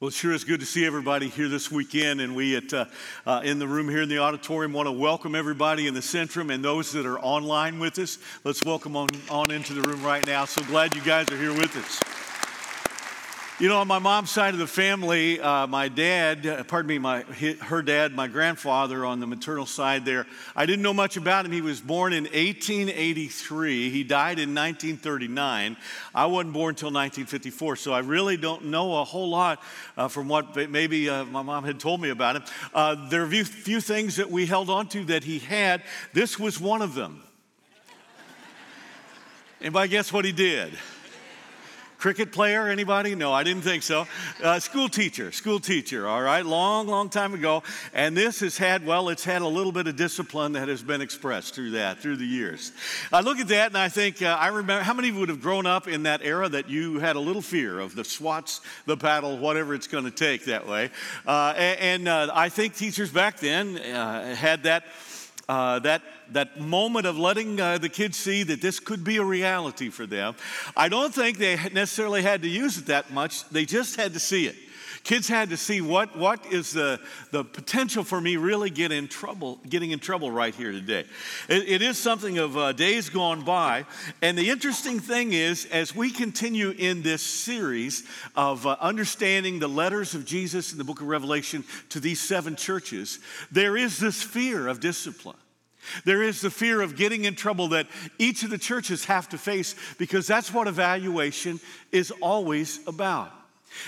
Well, it sure is good to see everybody here this weekend. And we at, uh, uh, in the room here in the auditorium want to welcome everybody in the Centrum and those that are online with us. Let's welcome on, on into the room right now. So glad you guys are here with us. You know, on my mom's side of the family, uh, my dad, pardon me, my, her dad, my grandfather on the maternal side there, I didn't know much about him. He was born in 1883. He died in 1939. I wasn't born until 1954, so I really don't know a whole lot uh, from what maybe uh, my mom had told me about him. Uh, there are a few, few things that we held on to that he had. This was one of them. Anybody guess what he did? Cricket player, anybody? No, I didn't think so. Uh, school teacher, school teacher, all right, long, long time ago. And this has had, well, it's had a little bit of discipline that has been expressed through that, through the years. I look at that and I think, uh, I remember, how many of you would have grown up in that era that you had a little fear of the swats, the paddle, whatever it's going to take that way? Uh, and, uh, I think teachers back then uh, had that uh, that, that moment of letting uh, the kids see that this could be a reality for them. I don't think they necessarily had to use it that much, they just had to see it. Kids had to see what, what is the, the potential for me really get in trouble, getting in trouble right here today. it, it is something of uh, days gone by. And the interesting thing is, as we continue in this series of uh, understanding the letters of Jesus in the book of Revelation to these seven churches, there is this fear of discipline. There is the fear of getting in trouble that each of the churches have to face because that's what evaluation is always about.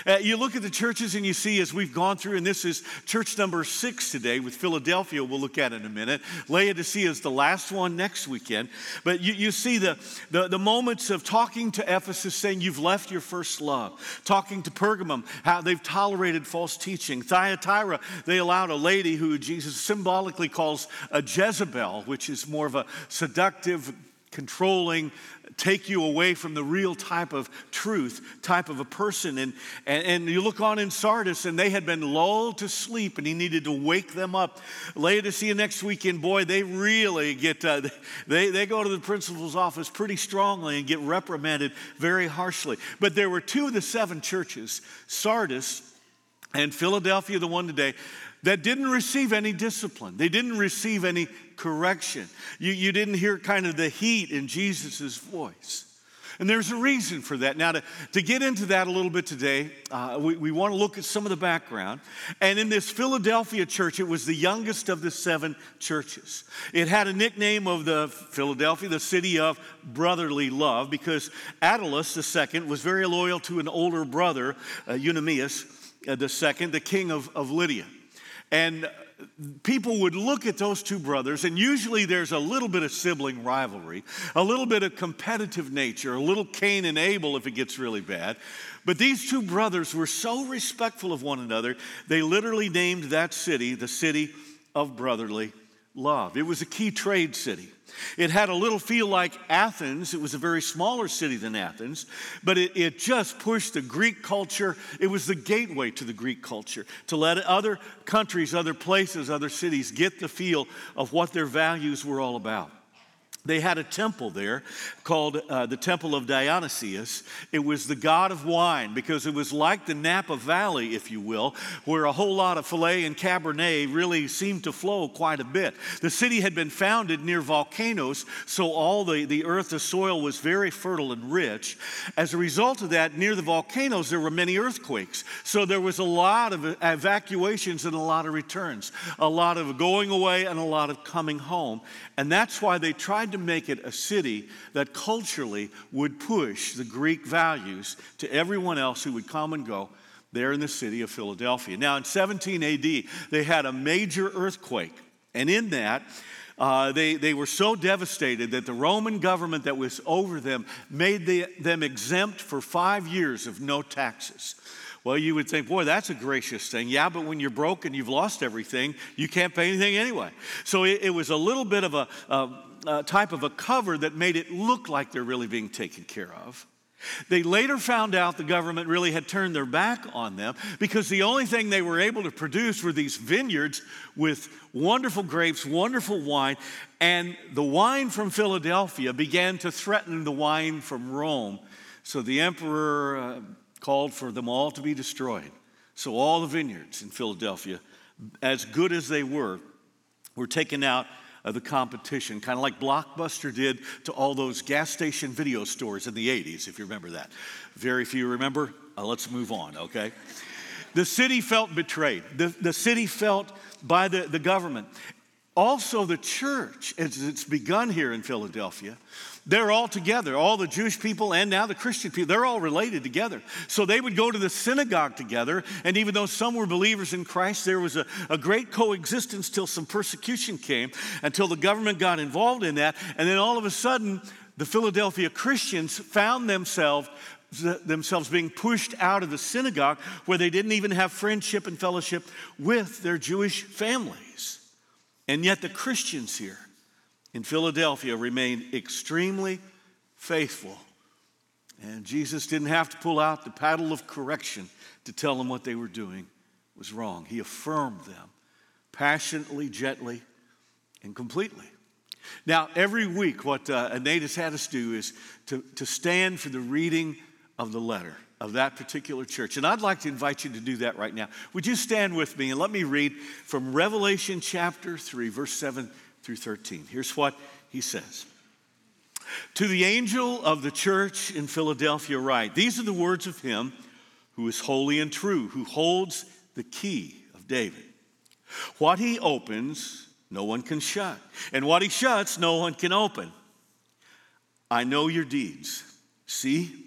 Uh, you look at the churches and you see, as we've gone through, and this is church number six today with Philadelphia, we'll look at in a minute. Laodicea is the last one next weekend. But you, you see the, the, the moments of talking to Ephesus saying, You've left your first love. Talking to Pergamum, how they've tolerated false teaching. Thyatira, they allowed a lady who Jesus symbolically calls a Jezebel, which is more of a seductive, controlling, take you away from the real type of truth, type of a person. And, and, and, you look on in Sardis, and they had been lulled to sleep, and he needed to wake them up. Laodicea next weekend, boy, they really get, uh, they, they go to the principal's office pretty strongly and get reprimanded very harshly. But there were two of the seven churches, Sardis and Philadelphia, the one today, that didn't receive any discipline. They didn't receive any correction. You, you didn't hear kind of the heat in Jesus' voice. And there's a reason for that. Now, to, to get into that a little bit today, uh, we, we want to look at some of the background. And in this Philadelphia church, it was the youngest of the seven churches. It had a nickname of the Philadelphia, the city of brotherly love, because Attalus II was very loyal to an older brother, uh, Eunomius uh, second, the king of, of Lydia. And people would look at those two brothers, and usually there's a little bit of sibling rivalry, a little bit of competitive nature, a little Cain and Abel if it gets really bad. But these two brothers were so respectful of one another, they literally named that city the city of brotherly love. It was a key trade city. It had a little feel like Athens. It was a very smaller city than Athens, but it, it, just pushed the Greek culture. It was the gateway to the Greek culture to let other countries, other places, other cities get the feel of what their values were all about. They had a temple there called uh, the Temple of Dionysius. It was the god of wine because it was like the Napa Valley, if you will, where a whole lot of filet and Cabernet really seemed to flow quite a bit. The city had been founded near volcanoes, so all the, the earth, the soil was very fertile and rich. As a result of that, near the volcanoes, there were many earthquakes. So there was a lot of evacuations and a lot of returns, a lot of going away and a lot of coming home. And that's why they tried to to make it a city that culturally would push the Greek values to everyone else who would come and go there in the city of Philadelphia. Now, in 17 AD, they had a major earthquake, and in that, uh, they, they were so devastated that the Roman government that was over them made the, them exempt for five years of no taxes. Well, you would think, boy, that's a gracious thing. Yeah, but when you're broke and you've lost everything, you can't pay anything anyway. So it, it was a little bit of a, a, a type of a cover that made it look like they're really being taken care of. They later found out the government really had turned their back on them because the only thing they were able to produce were these vineyards with wonderful grapes, wonderful wine, and the wine from Philadelphia began to threaten the wine from Rome. So the emperor uh, called for them all to be destroyed. So all the vineyards in Philadelphia, as good as they were, were taken out of the competition, kind of like Blockbuster did to all those gas station video stores in the 80s, if you remember that. Very few remember. Uh, let's move on, okay? The city felt betrayed. The, the city felt by the, the government. Also, the church, as it's begun here in Philadelphia, they're all together. All the Jewish people and now the Christian people, they're all related together. So they would go to the synagogue together. And even though some were believers in Christ, there was a, a great coexistence till some persecution came, until the government got involved in that. And then all of a sudden, the Philadelphia Christians found themselves themselves being pushed out of the synagogue where they didn't even have friendship and fellowship with their Jewish families. And yet, the Christians here in Philadelphia remained extremely faithful. And Jesus didn't have to pull out the paddle of correction to tell them what they were doing was wrong. He affirmed them passionately, gently, and completely. Now, every week, what uh, had us do is to, to stand for the reading of the letter of that particular church. And I'd like to invite you to do that right now. Would you stand with me and let me read from Revelation chapter 3, verse 7 through 13. Here's what he says. To the angel of the church in Philadelphia, write These are the words of him who is holy and true, who holds the key of David. What he opens, no one can shut, and what he shuts, no one can open. I know your deeds. See,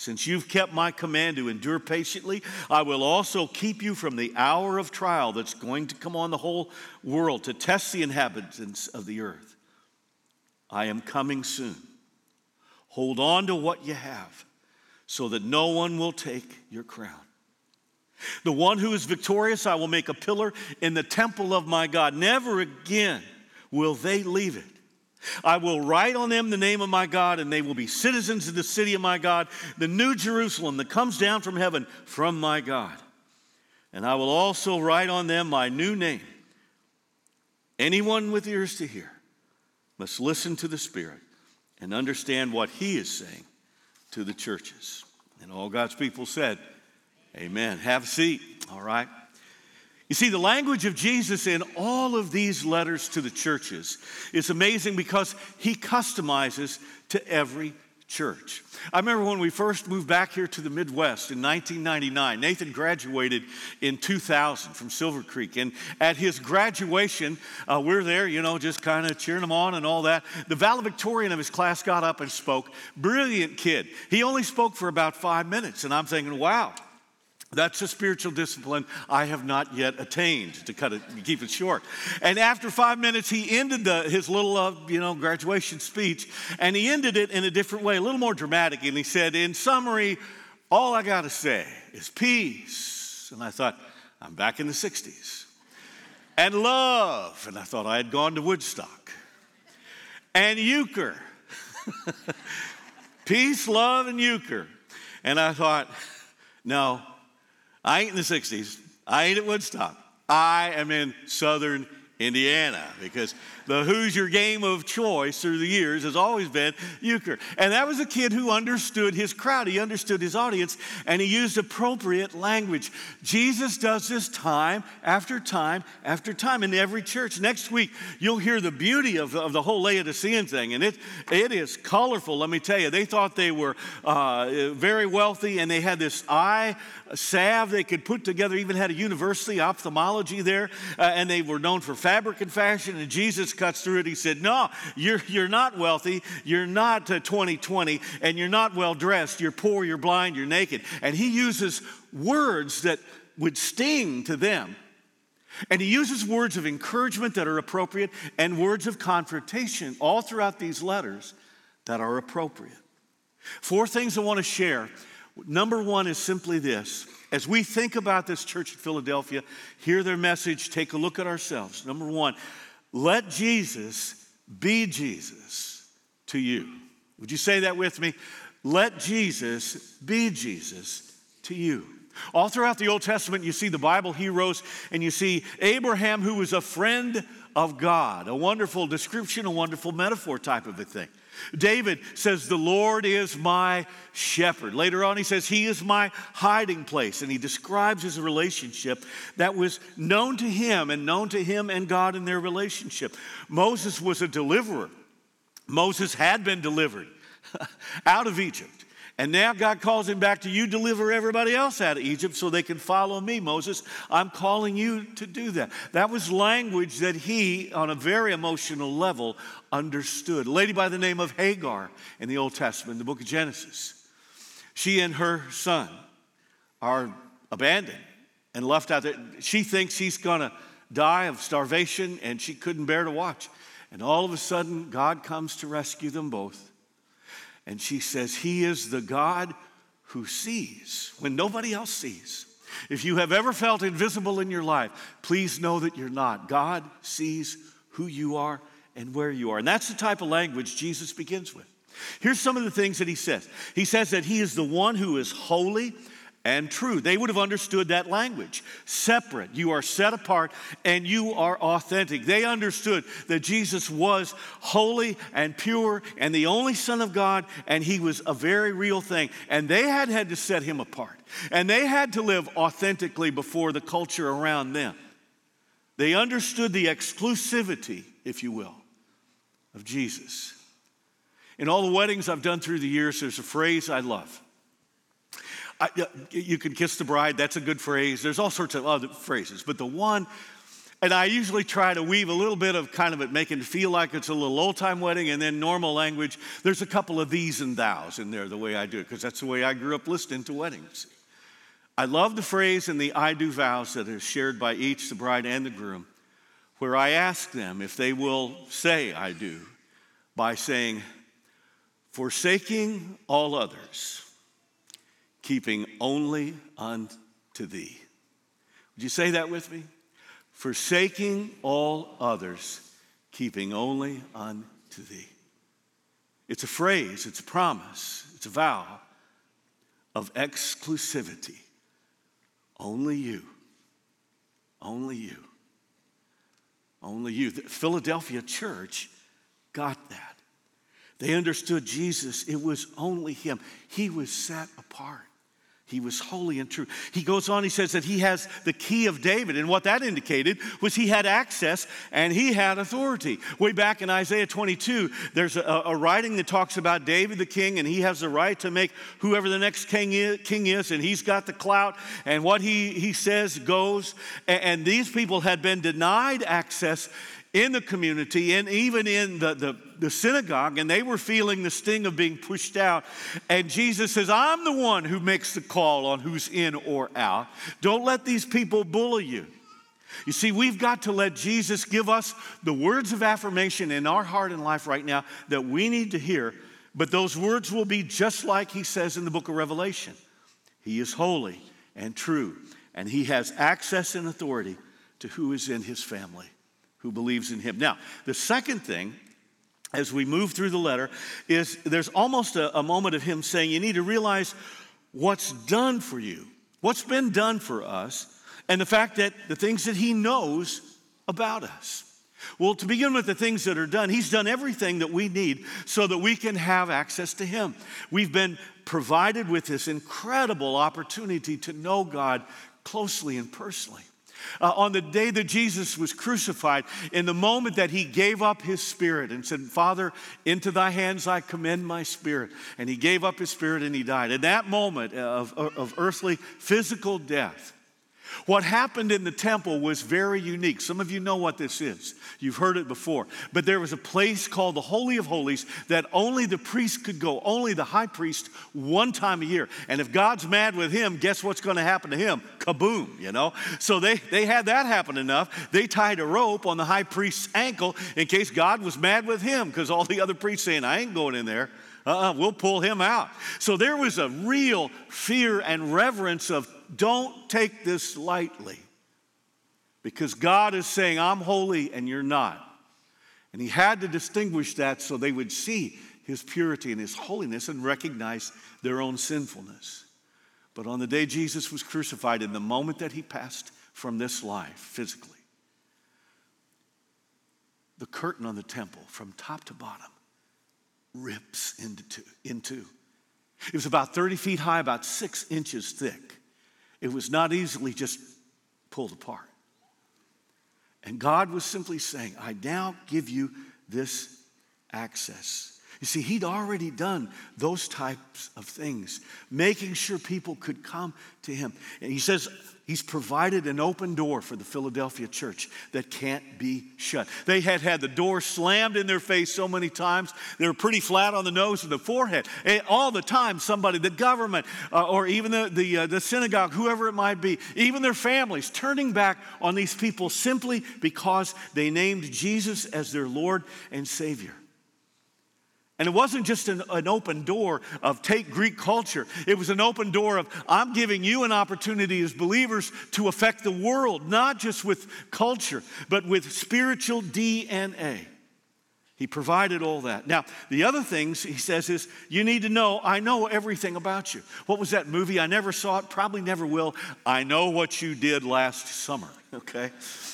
Since you've kept my command to endure patiently, I will also keep you from the hour of trial that's going to come on the whole world to test the inhabitants of the earth. I am coming soon. Hold on to what you have so that no one will take your crown. The one who is victorious, I will make a pillar in the temple of my God. Never again will they leave it. I will write on them the name of my God, and they will be citizens of the city of my God, the new Jerusalem that comes down from heaven from my God. And I will also write on them my new name. Anyone with ears to hear must listen to the Spirit and understand what He is saying to the churches. And all God's people said, Amen. Have a seat. All right. You see, the language of Jesus in all of these letters to the churches is amazing because he customizes to every church. I remember when we first moved back here to the Midwest in 1999. Nathan graduated in 2000 from Silver Creek. And at his graduation, uh, we're there, you know, just kind of cheering him on and all that. The valedictorian of his class got up and spoke. Brilliant kid. He only spoke for about five minutes. And I'm thinking, wow. That's a spiritual discipline I have not yet attained, to cut it, keep it short. And after five minutes, he ended the, his little, uh, you know, graduation speech, and he ended it in a different way, a little more dramatic. And he said, "In summary, all I got to say is peace." And I thought, I'm back in the '60s, and love. And I thought I had gone to Woodstock, and euchre, peace, love, and euchre. And I thought, no. I ain't in the 60s. I ain't at Woodstock. I am in southern Indiana because the Hoosier game of choice through the years has always been euchre. And that was a kid who understood his crowd, he understood his audience, and he used appropriate language. Jesus does this time after time after time in every church. Next week, you'll hear the beauty of, of the whole Laodicean thing, and it, it is colorful, let me tell you. They thought they were uh, very wealthy, and they had this eye salve they could put together, even had a university, ophthalmology there, uh, and they were known for fabric and fashion, and Jesus cuts through it. He said, No, you're, you're not wealthy. You're not 2020, uh, and you're not well dressed. You're poor, you're blind, you're naked. And he uses words that would sting to them. And he uses words of encouragement that are appropriate and words of confrontation all throughout these letters that are appropriate. Four things I want to share. Number one is simply this. As we think about this church in Philadelphia, hear their message, take a look at ourselves. Number one, let Jesus be Jesus to you. Would you say that with me? Let Jesus be Jesus to you. All throughout the Old Testament, you see the Bible heroes, and you see Abraham, who was a friend of God. A wonderful description, a wonderful metaphor type of a thing. David says, The Lord is my shepherd. Later on, he says, He is my hiding place. And he describes his relationship that was known to him and known to him and God in their relationship. Moses was a deliverer. Moses had been delivered out of Egypt. And now God calls him back to you, deliver everybody else out of Egypt so they can follow me, Moses. I'm calling you to do that. That was language that he, on a very emotional level, understood. A lady by the name of Hagar in the Old Testament, the book of Genesis. She and her son are abandoned and left out there. She thinks he's going to die of starvation and she couldn't bear to watch. And all of a sudden, God comes to rescue them both. And she says, He is the God who sees when nobody else sees. If you have ever felt invisible in your life, please know that you're not. God sees who you are and where you are. And that's the type of language Jesus begins with. Here's some of the things that he says. He says that he is the one who is holy and true. They would have understood that language. Separate, you are set apart, and you are authentic. They understood that Jesus was holy and pure and the only Son of God, and he was a very real thing. And they had had to set him apart, and they had to live authentically before the culture around them. They understood the exclusivity, if you will, of Jesus. In all the weddings I've done through the years, there's a phrase I love. I, you can kiss the bride, that's a good phrase. There's all sorts of other phrases, but the one, and I usually try to weave a little bit of kind of it, making it feel like it's a little old time wedding, and then normal language. There's a couple of these and thous in there, the way I do it, because that's the way I grew up listening to weddings. I love the phrase and the I do vows that is shared by each, the bride and the groom, where I ask them if they will say I do by saying, forsaking all others keeping only unto thee. Would you say that with me? Forsaking all others, keeping only unto thee. It's a phrase, it's a promise, it's a vow of exclusivity. Only you. Only you. Only you. The Philadelphia church got that. They understood Jesus, it was only him. He was set apart. He was holy and true. He goes on, he says that he has the key of David. And what that indicated was he had access and he had authority. Way back in Isaiah 22, there's a, a writing that talks about David the king, and he has the right to make whoever the next king is, king is and he's got the clout, and what he, he says goes. And, and these people had been denied access in the community and even in the, the, the, synagogue, and they were feeling the sting of being pushed out. And Jesus says, I'm the one who makes the call on who's in or out. Don't let these people bully you. You see, we've got to let Jesus give us the words of affirmation in our heart and life right now that we need to hear, but those words will be just like he says in the book of Revelation He is holy and true, and he has access and authority to who is in his family who believes in him. Now, the second thing, as we move through the letter, is there's almost a, a moment of him saying, You need to realize what's done for you, what's been done for us, and the fact that the things that he knows about us. Well, to begin with the things that are done, he's done everything that we need so that we can have access to him. We've been provided with this incredible opportunity to know God closely and personally. Uh, on the day that Jesus was crucified, in the moment that he gave up his spirit and said, Father, into thy hands I commend my spirit. And he gave up his spirit and he died. In that moment of, of earthly physical death, what happened in the temple was very unique. Some of you know what this is. You've heard it before. But there was a place called the Holy of Holies that only the priest could go, only the high priest, one time a year. And if God's mad with him, guess what's going to happen to him? Kaboom, you know? So they, they had that happen enough. They tied a rope on the high priest's ankle in case God was mad with him because all the other priests saying, I ain't going in there. Uh-uh, we'll pull him out. So there was a real fear and reverence of don't take this lightly because God is saying, I'm holy and you're not. And he had to distinguish that so they would see his purity and his holiness and recognize their own sinfulness. But on the day Jesus was crucified, in the moment that he passed from this life physically, the curtain on the temple from top to bottom rips into two. It was about 30 feet high, about six inches thick. It was not easily just pulled apart. And God was simply saying, I now give you this access. You see, he'd already done those types of things, making sure people could come to him. And he says, He's provided an open door for the Philadelphia church that can't be shut. They had had the door slammed in their face so many times, they were pretty flat on the nose and the forehead. And all the time, somebody, the government, uh, or even the, the, uh, the synagogue, whoever it might be, even their families, turning back on these people simply because they named Jesus as their Lord and Savior. And it wasn't just an, an, open door of take Greek culture. It was an open door of I'm giving you an opportunity as believers to affect the world, not just with culture, but with spiritual DNA. He provided all that. Now, the other things he says is, you need to know, I know everything about you. What was that movie? I never saw it, probably never will. I know what you did last summer, okay?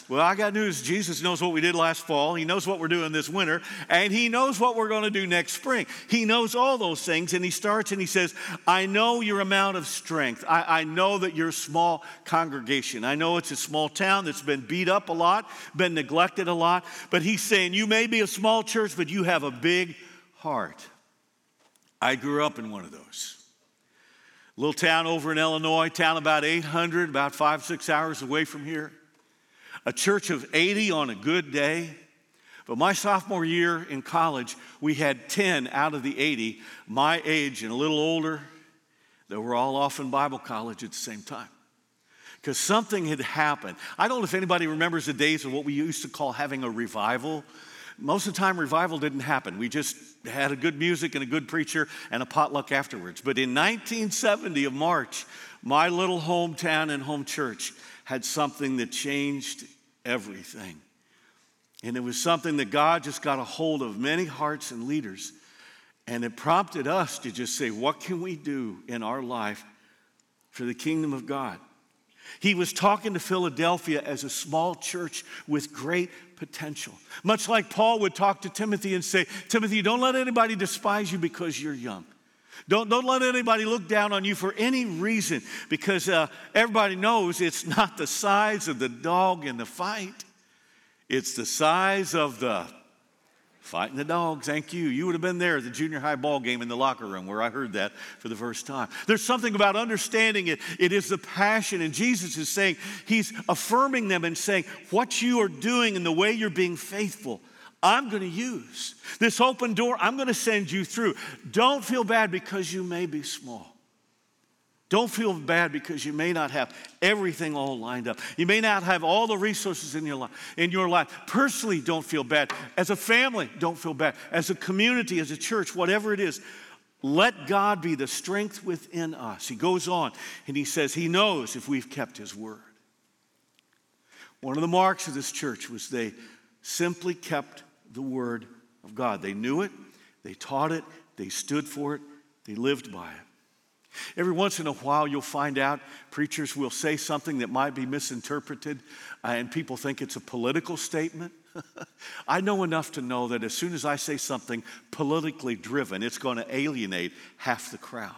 Well, I got news. Jesus knows what we did last fall. He knows what we're doing this winter, and He knows what we're going to do next spring. He knows all those things, and He starts and He says, I know your amount of strength. I, I know that you're a small congregation. I know it's a small town that's been beat up a lot, been neglected a lot, but He's saying, You may be a small church, but you have a big heart. I grew up in one of those. Little town over in Illinois, town about 800, about five, six hours away from here a church of 80 on a good day. But my sophomore year in college, we had 10 out of the 80, my age and a little older, that were all off in Bible college at the same time. Because something had happened. I don't know if anybody remembers the days of what we used to call having a revival. Most of the time, revival didn't happen. We just had a good music and a good preacher and a potluck afterwards. But in 1970 of March, my little hometown and home church had something that changed everything. And it was something that God just got a hold of many hearts and leaders. And it prompted us to just say, what can we do in our life for the kingdom of God? He was talking to Philadelphia as a small church with great potential. Much like Paul would talk to Timothy and say, Timothy, don't let anybody despise you because you're young. Don't, don't let anybody look down on you for any reason because uh, everybody knows it's not the size of the dog in the fight, it's the size of the fighting the dogs. Thank you. You would have been there at the junior high ball game in the locker room where I heard that for the first time. There's something about understanding it, it is the passion. And Jesus is saying, He's affirming them and saying, What you are doing and the way you're being faithful I'm going to use. This open door, I'm going to send you through. Don't feel bad because you may be small. Don't feel bad because you may not have everything all lined up. You may not have all the resources in your life. In your life. Personally, don't feel bad. As a family, don't feel bad. As a community, as a church, whatever it is, let God be the strength within us. He goes on and he says he knows if we've kept his word. One of the marks of this church was they simply kept the Word of God. They knew it, they taught it, they stood for it, they lived by it. Every once in a while, you'll find out preachers will say something that might be misinterpreted, uh, and people think it's a political statement. I know enough to know that as soon as I say something politically driven, it's going to alienate half the crowd.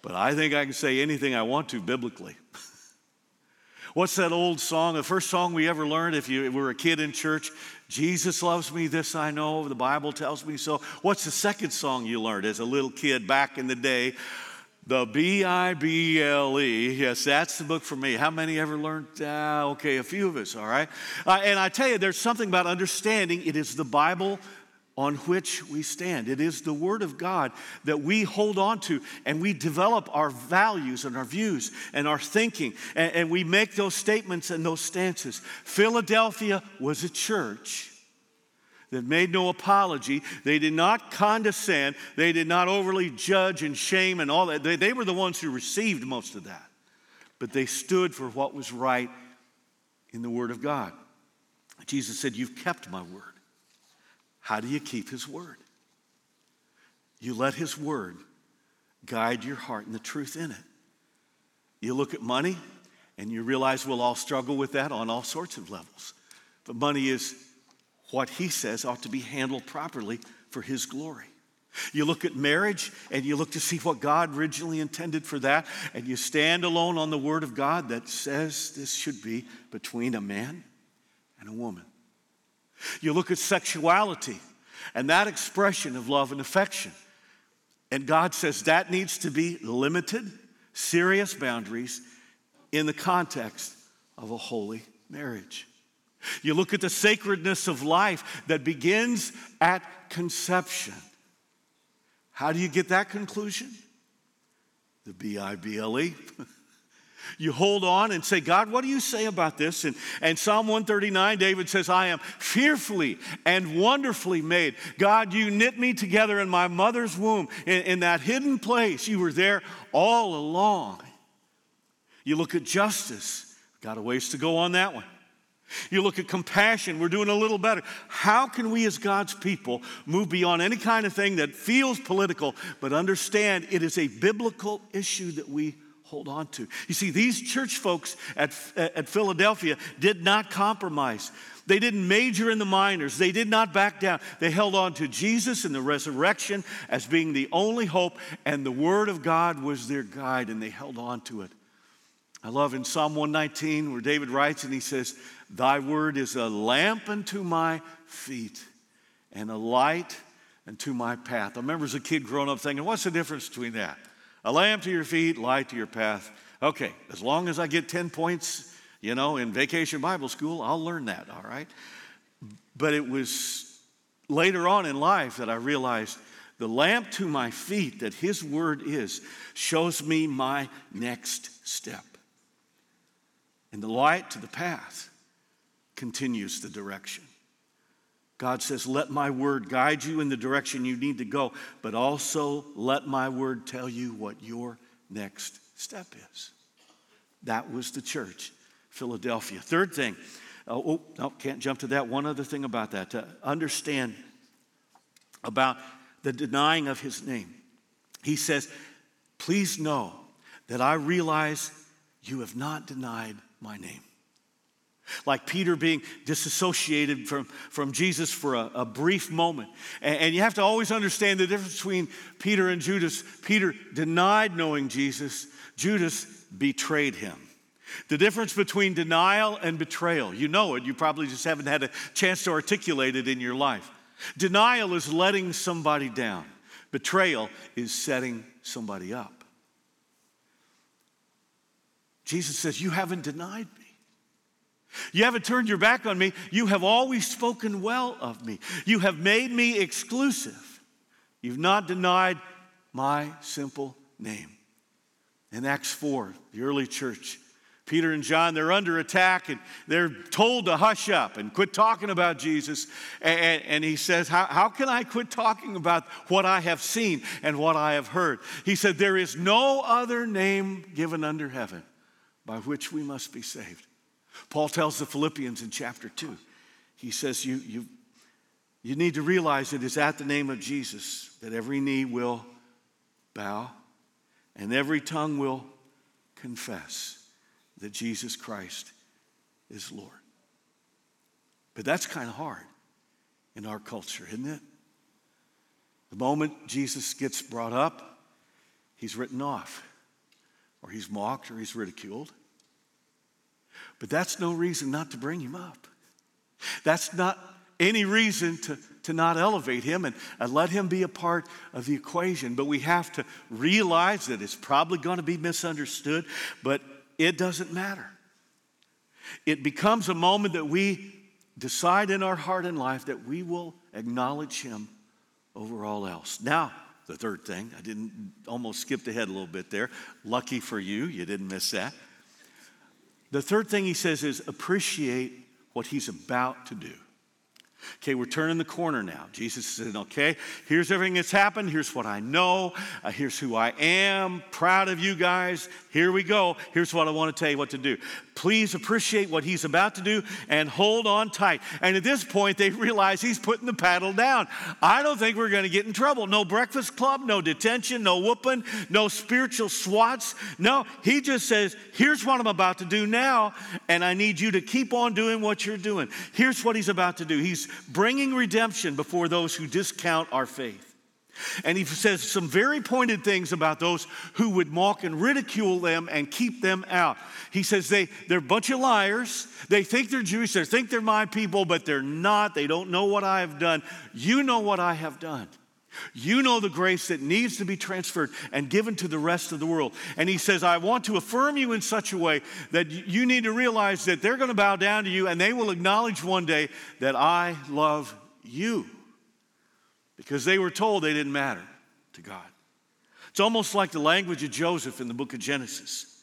But I think I can say anything I want to biblically. What's that old song? The first song we ever learned if you were a kid in church Jesus loves me, this I know, the Bible tells me so. What's the second song you learned as a little kid back in the day? The B I B L E. Yes, that's the book for me. How many ever learned? Uh, okay, a few of us, all right? Uh, and I tell you, there's something about understanding it is the Bible on which we stand. It is the Word of God that we hold on to and we develop our values and our views and our thinking and, and, we make those statements and those stances. Philadelphia was a church that made no apology. They did not condescend, they did not overly judge and shame and all that. They, they were the ones who received most of that, but they stood for what was right in the Word of God. Jesus said, You've kept my word. How do you keep His word? you let His Word guide your heart and the truth in it. You look at money and you realize we'll all struggle with that on all sorts of levels. But money is what He says ought to be handled properly for His glory. You look at marriage and you look to see what God originally intended for that, and you stand alone on the Word of God that says this should be between a man and a woman. You look at sexuality and that expression of love and affection, and God says that needs to be limited, serious boundaries in the context of a holy marriage. You look at the sacredness of life that begins at conception how do you get that conclusion? The B I B L E. You hold on and say, God, what do you say about this? And, and Psalm 139, David says, I am fearfully and wonderfully made. God, you knit me together in my mother's womb, in, in that hidden place. You were there all along. You look at justice, got a ways to go on that one. You look at compassion, we're doing a little better. How can we, as God's people, move beyond any kind of thing that feels political, but understand it is a biblical issue that we hold on to? You see, these church folks at, at Philadelphia did not compromise. They didn't major in the minors. They did not back down. They held on to Jesus and the resurrection as being the only hope, and the Word of God was their guide, and they held on to it. I love in Psalm 119 where David writes and he says, Thy word is a lamp unto my feet and a light unto my path. I remember as a kid growing up thinking, what's the difference between that? A lamp to your feet, light to your path. Okay, as long as I get 10 points, you know, in vacation Bible school, I'll learn that, all right? But it was later on in life that I realized the lamp to my feet that His Word is shows me my next step. And the light to the path continues the direction. God says, Let my word guide you in the direction you need to go, but also let my word tell you what your next step is. That was the church, Philadelphia. Third thing, uh, oh, no, can't jump to that. One other thing about that to understand about the denying of his name. He says, Please know that I realize you have not denied my name. Like Peter being disassociated from, from Jesus for a, a brief moment. And, and you have to always understand the difference between Peter and Judas. Peter denied knowing Jesus, Judas betrayed him. The difference between denial and betrayal, you know it, you probably just haven't had a chance to articulate it in your life. Denial is letting somebody down, betrayal is setting somebody up. Jesus says, You haven't denied me. You haven't turned your back on me. You have always spoken well of me. You have made me exclusive. You've not denied my simple name. In Acts 4, the early church, Peter and John, they're under attack and they're told to hush up and quit talking about Jesus. And, and, he says, how, how can I quit talking about what I have seen and what I have heard? He said, There is no other name given under heaven by which we must be saved. Paul tells the Philippians in chapter 2, he says, You, you, you need to realize it is at the name of Jesus that every knee will bow and every tongue will confess that Jesus Christ is Lord. But that's kind of hard in our culture, isn't it? The moment Jesus gets brought up, he's written off, or he's mocked, or he's ridiculed. But that's no reason not to bring him up. That's not any reason to, to not elevate him and, and let him be a part of the equation. But we have to realize that it's probably going to be misunderstood, but it doesn't matter. It becomes a moment that we decide in our heart and life that we will acknowledge him over all else. Now, the third thing, I didn't almost skipped ahead a little bit there. Lucky for you, you didn't miss that. The third thing he says is appreciate what he's about to do. Okay, we're turning the corner now. Jesus said, okay, here's everything that's happened. Here's what I know. Uh, here's who I am. Proud of you guys. Here we go. Here's what I want to tell you what to do. Please appreciate what he's about to do and hold on tight. And at this point, they realize he's putting the paddle down. I don't think we're going to get in trouble. No breakfast club, no detention, no whooping, no spiritual swats. No, he just says, Here's what I'm about to do now, and I need you to keep on doing what you're doing. Here's what he's about to do He's bringing redemption before those who discount our faith. And he says some very pointed things about those who would mock and ridicule them and keep them out. He says they, they're a bunch of liars. They think they're Jewish, they think they're my people, but they're not. They don't know what I have done. You know what I have done. You know the grace that needs to be transferred and given to the rest of the world. And he says, I want to affirm you in such a way that you need to realize that they're going to bow down to you and they will acknowledge one day that I love you because they were told they didn't matter to God. It's almost like the language of Joseph in the book of Genesis,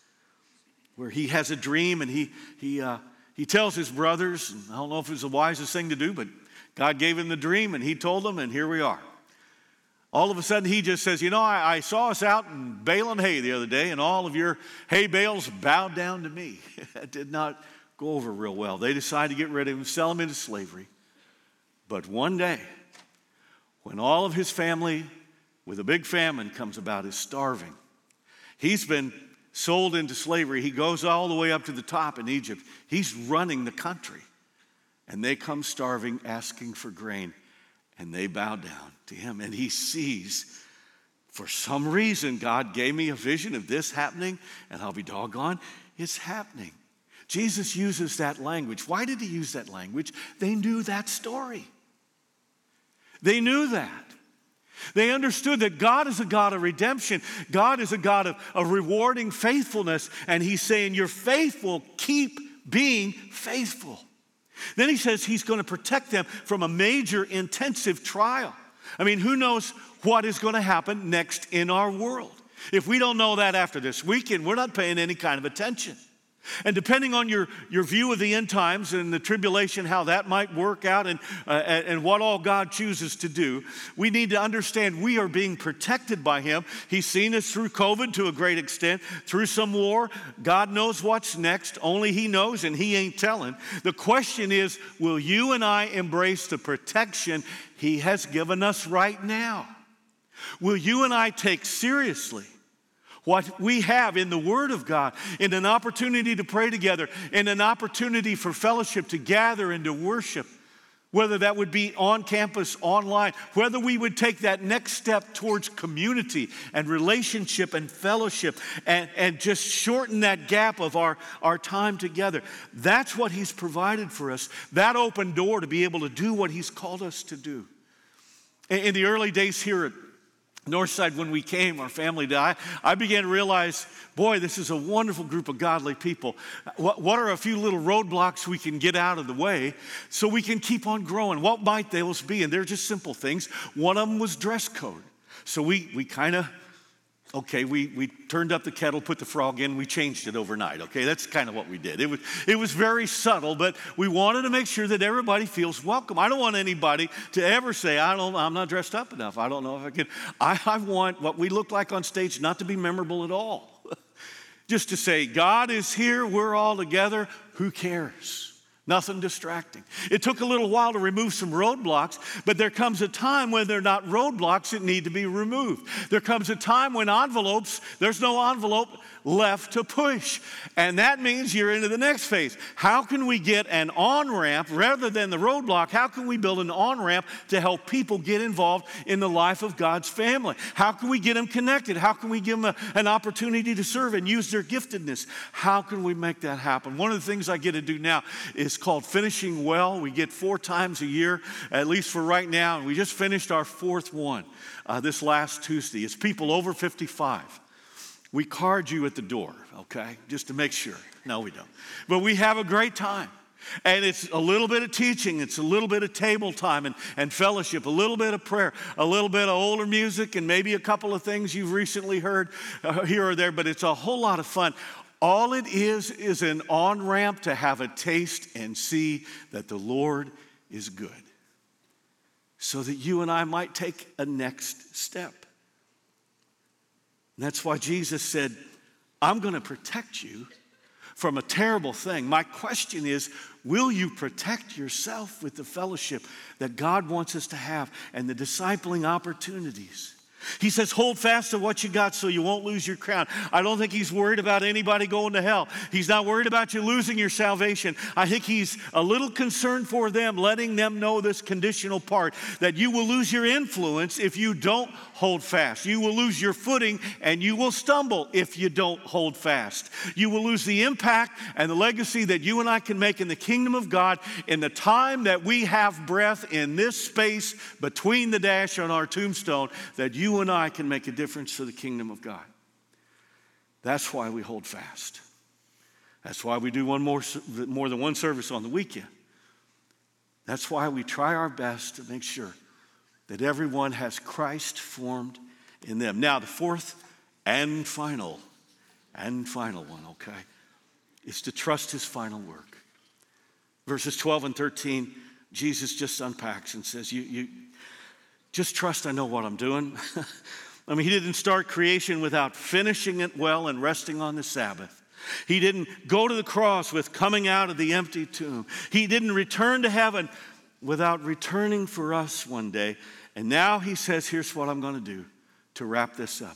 where he has a dream and he, he, uh, he tells his brothers, and I don't know if it was the wisest thing to do, but God gave him the dream and he told them, and here we are. All of a sudden, he just says, You know, I, I saw us out in baling hay the other day, and all of your hay bales bowed down to me. it did not go over real well. They decided to get rid of him, sell him into slavery. But one day, when all of his family with a big famine comes about is starving. He's been sold into slavery. He goes all the way up to the top in Egypt. He's running the country. And they come starving, asking for grain, and they bow down to him. And he sees, for some reason, God gave me a vision of this happening, and I'll be doggone, it's happening. Jesus uses that language. Why did he use that language? They knew that story. They knew that. They understood that God is a God of redemption. God is a God of, of rewarding faithfulness. And He's saying, You're faithful, keep being faithful. Then He says He's going to protect them from a major intensive trial. I mean, who knows what is going to happen next in our world? If we don't know that after this weekend, we're not paying any kind of attention. And depending on your, your view of the end times and the tribulation, how that might work out and, uh, and what all God chooses to do, we need to understand we are being protected by Him. He's seen us through COVID to a great extent, through some war. God knows what's next. Only He knows, and He ain't telling. The question is will you and I embrace the protection He has given us right now? Will you and I take seriously? What we have in the Word of God, in an opportunity to pray together, in an opportunity for fellowship to gather and to worship, whether that would be on campus, online, whether we would take that next step towards community and relationship and fellowship and, and just shorten that gap of our, our time together. That's what He's provided for us, that open door to be able to do what He's called us to do. In, in the early days here at Northside, when we came, our family died, I began to realize, boy, this is a wonderful group of godly people. What, what, are a few little roadblocks we can get out of the way so we can keep on growing? What might those be? And they're just simple things. One of them was dress code. So we, we kind of okay, we, we turned up the kettle, put the frog in, we changed it overnight. Okay, that's kind of what we did. It was, it was very subtle, but we wanted to make sure that everybody feels welcome. I don't want anybody to ever say, I don't, I'm not dressed up enough. I don't know if I can. I, I want what we look like on stage not to be memorable at all. Just to say, God is here, we're all together, who cares? Nothing distracting. It took a little while to remove some roadblocks, but there comes a time when they're not roadblocks that need to be removed. There comes a time when envelopes, there's no envelope left to push. And that means you're into the next phase. How can we get an on ramp rather than the roadblock? How can we build an on ramp to help people get involved in the life of God's family? How can we get them connected? How can we give them a, an opportunity to serve and use their giftedness? How can we make that happen? One of the things I get to do now is called Finishing Well. We get four times a year, at least for right now, and we just finished our fourth one uh, this last Tuesday. It's people over 55. We card you at the door, okay, just to make sure. No, we don't. But we have a great time. And it's a little bit of teaching, it's a little bit of table time and, and fellowship, a little bit of prayer, a little bit of older music, and maybe a couple of things you've recently heard uh, here or there, but it's a whole lot of fun. All it is is an on ramp to have a taste and see that the Lord is good, so that you and I might take a next step. And that's why Jesus said, I'm going to protect you from a terrible thing. My question is will you protect yourself with the fellowship that God wants us to have and the discipling opportunities? He says, hold fast to what you got so you won't lose your crown. I don't think he's worried about anybody going to hell. He's not worried about you losing your salvation. I think he's a little concerned for them, letting them know this conditional part that you will lose your influence if you don't hold fast. You will lose your footing and you will stumble if you don't hold fast. You will lose the impact and the legacy that you and I can make in the kingdom of God in the time that we have breath in this space between the dash on our tombstone that you and I can make a difference for the kingdom of God. That's why we hold fast. That's why we do one more, more than one service on the weekend. That's why we try our best to make sure that everyone has Christ formed in them. Now, the fourth and final, and final one, okay, is to trust his final work. Verses 12 and 13, Jesus just unpacks and says, You, you, just trust I know what I'm doing. I mean, he didn't start creation without finishing it well and resting on the Sabbath. He didn't go to the cross with coming out of the empty tomb. He didn't return to heaven without returning for us one day. And now he says, Here's what I'm going to do to wrap this up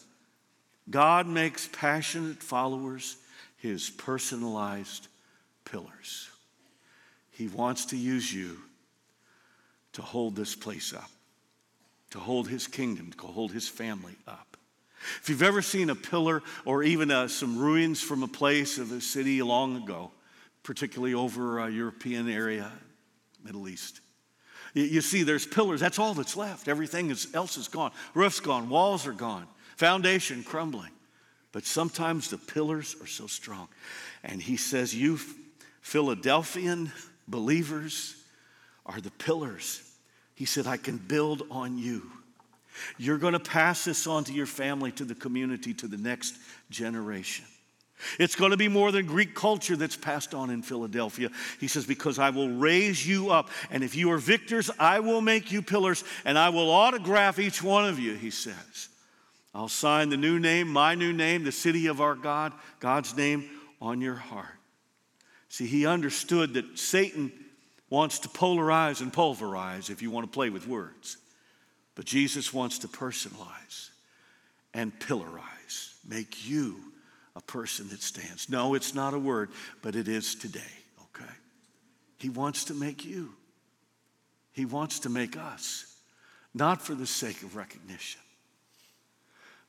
God makes passionate followers his personalized pillars. He wants to use you to hold this place up to hold his kingdom, to hold his family up. If you've ever seen a pillar or even uh, some ruins from a place of a city long ago, particularly over a European area, Middle East, you, you see there's pillars. That's all that's left. Everything is, else is gone. Roof's gone. Walls are gone. Foundation crumbling. But sometimes the pillars are so strong. And he says, You Philadelphian believers are the pillars he said, I can build on you. You're going to pass this on to your family, to the community, to the next generation. It's going to be more than Greek culture that's passed on in Philadelphia. He says, Because I will raise you up, and if you are victors, I will make you pillars, and I will autograph each one of you, he says. I'll sign the new name, my new name, the city of our God, God's name on your heart. See, he understood that Satan wants to polarize and pulverize, if you want to play with words. But Jesus wants to personalize and pillarize, make you a person that stands. No, it's not a word, but it is today, okay? He wants to make you. He wants to make us, not for the sake of recognition,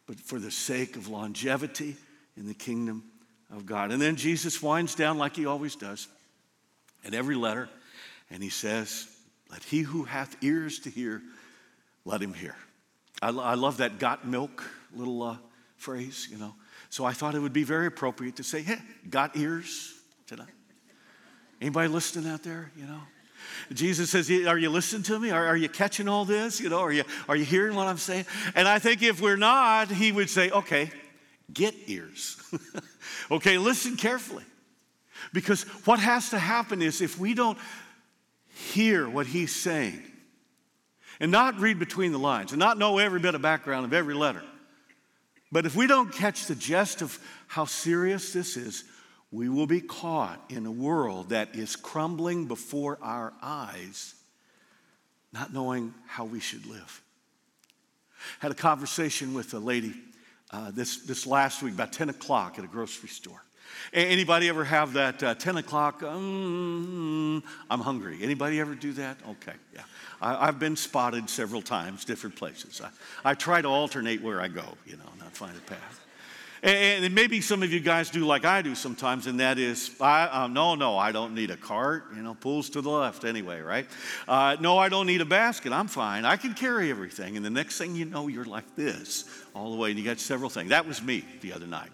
but for the sake of longevity in the kingdom of God. And then Jesus winds down like he always does at every letter and he says, Let he who hath ears to hear, let him hear. I, I love that got milk little uh, phrase, you know. So I thought it would be very appropriate to say, Hey, got ears tonight? Anybody listening out there, you know? Jesus says, Are you listening to me? Are, are, you catching all this? You know, are you, are you hearing what I'm saying? And I think if we're not, he would say, Okay, get ears. okay, listen carefully. Because what has to happen is if we don't hear what he's saying and not read between the lines and not know every bit of background of every letter. But if we don't catch the gist of how serious this is, we will be caught in a world that is crumbling before our eyes, not knowing how we should live. Had a conversation with a lady uh, this, this last week, about 10 o'clock at a grocery store. Anybody ever have that uh, 10 o'clock, um, I'm hungry? Anybody ever do that? Okay, yeah. I, have been spotted several times, different places. I, I try to alternate where I go, you know, not find a path. And, and maybe some of you guys do like I do sometimes, and that is, I, uh, no, no, I don't need a cart. You know, pulls to the left anyway, right? Uh, no, I don't need a basket. I'm fine. I can carry everything. And the next thing you know, you're like this all the way, and you got several things. That was me the other night.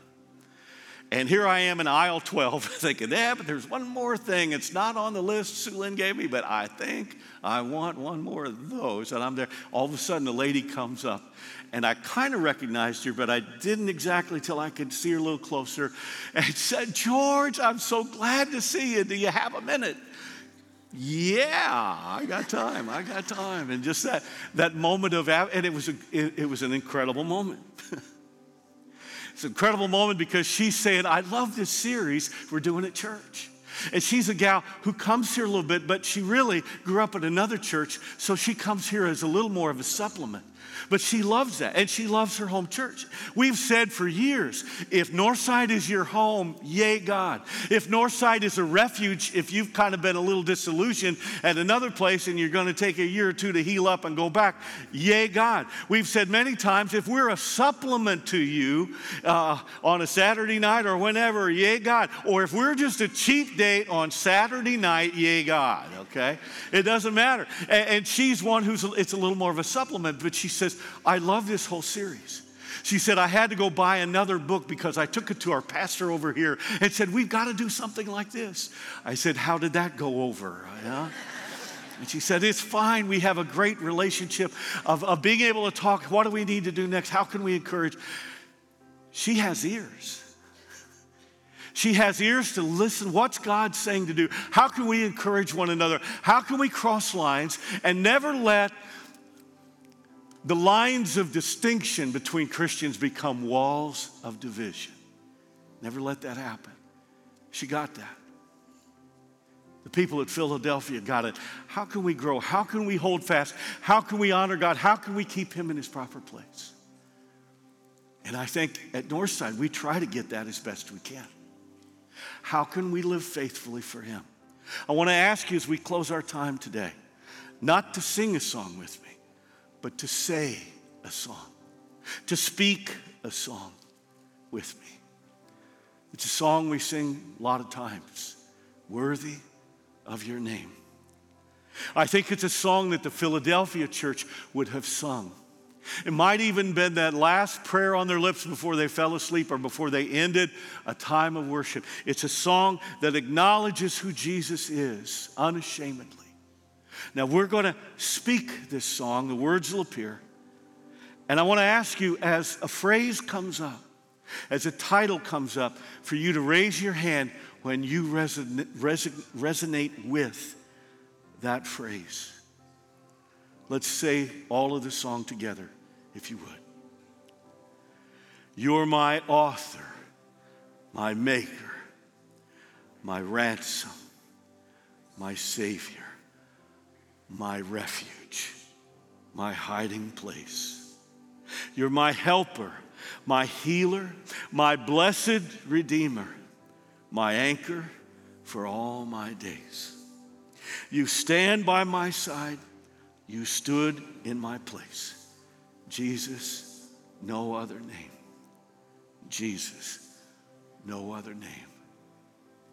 And here I am in aisle 12 thinking, yeah, but there's one more thing. It's not on the list Sue Lynn gave me, but I think I want one more of those. And I'm there. All of a sudden, a lady comes up. And I kind of recognized her, but I didn't exactly till I could see her a little closer. And said, George, I'm so glad to see you. Do you have a minute? Yeah, I got time. I got time. And just that, that moment of, and it was, a, it, it was an incredible moment. It's an incredible moment because she's saying, I love this series we're doing at church. And she's a gal who comes here a little bit, but she really grew up at another church, so she comes here as a little more of a supplement. But she loves that, and she loves her home church. We've said for years if Northside is your home, yay, God. If Northside is a refuge, if you've kind of been a little disillusioned at another place and you're going to take a year or two to heal up and go back, yay, God. We've said many times if we're a supplement to you uh, on a Saturday night or whenever, yay, God. Or if we're just a cheap date on Saturday night, yay, God, okay? It doesn't matter. And, and she's one who's, it's a little more of a supplement, but she says, I love this whole series. She said, I had to go buy another book because I took it to our pastor over here and said, We've got to do something like this. I said, How did that go over? Yeah? And she said, It's fine. We have a great relationship of, of being able to talk. What do we need to do next? How can we encourage? She has ears. She has ears to listen. What's God saying to do? How can we encourage one another? How can we cross lines and never let the lines of distinction between Christians become walls of division. Never let that happen. She got that. The people at Philadelphia got it. How can we grow? How can we hold fast? How can we honor God? How can we keep Him in His proper place? And I think at Northside, we try to get that as best we can. How can we live faithfully for Him? I want to ask you as we close our time today, not to sing a song with me but to say a song, to speak a song with me. It's a song we sing a lot of times Worthy of Your Name. I think it's a song that the Philadelphia church would have sung. It might even been that last prayer on their lips before they fell asleep or before they ended a time of worship. It's a song that acknowledges who Jesus is unashamedly. Now we're going to speak this song, the words will appear. And I want to ask you as a phrase comes up, as a title comes up, for you to raise your hand when you resonate, resonate with that phrase. Let's say all of the song together, if you would. You're my author, my maker, my ransom, my Savior my refuge, my hiding place. You're my helper, my healer, my blessed Redeemer, my anchor for all my days. You stand by my side, you stood in my place. Jesus, no other name. Jesus, no other name.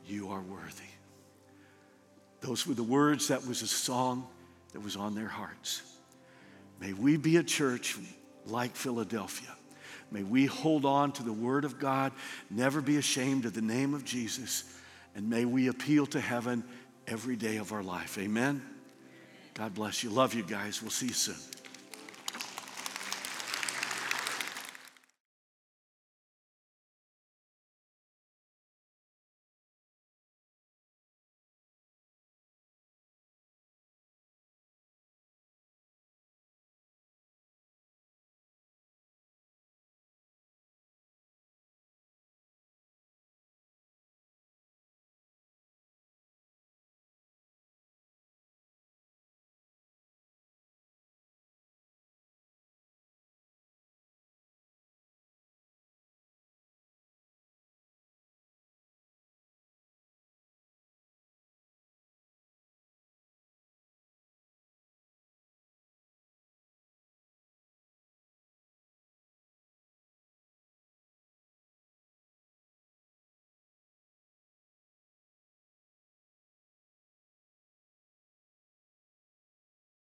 You are worthy. Those were the words, that was a song that was on their hearts. May we be a church like Philadelphia. May we hold on to the Word of God, never be ashamed of the name of Jesus, and may we appeal to heaven every day of our life. Amen. God bless you. Love you guys. We'll see you soon.